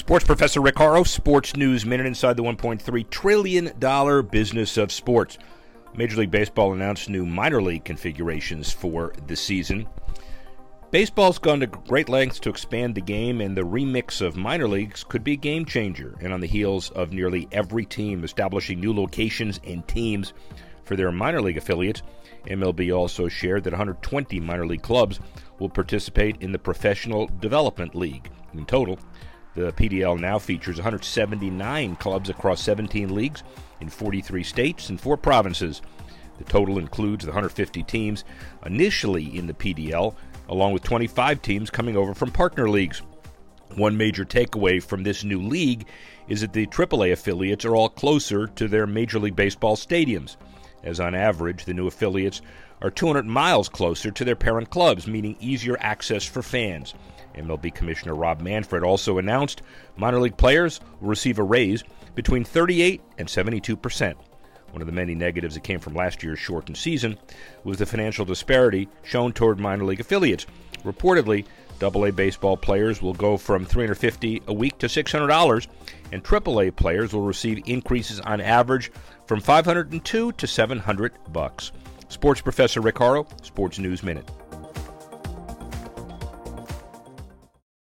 Sports Professor Rick Horrow, Sports News Minute inside the $1.3 trillion business of sports. Major League Baseball announced new minor league configurations for the season. Baseball's gone to great lengths to expand the game, and the remix of minor leagues could be a game changer. And on the heels of nearly every team establishing new locations and teams for their minor league affiliates, MLB also shared that 120 minor league clubs will participate in the Professional Development League. In total, the PDL now features 179 clubs across 17 leagues in 43 states and four provinces. The total includes the 150 teams initially in the PDL, along with 25 teams coming over from partner leagues. One major takeaway from this new league is that the AAA affiliates are all closer to their Major League Baseball stadiums, as on average, the new affiliates are 200 miles closer to their parent clubs, meaning easier access for fans. MLB Commissioner Rob Manfred also announced minor league players will receive a raise between 38 and 72 percent. One of the many negatives that came from last year's shortened season was the financial disparity shown toward minor league affiliates. Reportedly, AA baseball players will go from 350 a week to $600, and AAA players will receive increases on average from 502 to 700 bucks. Sports professor Rick Horrow, Sports News Minute.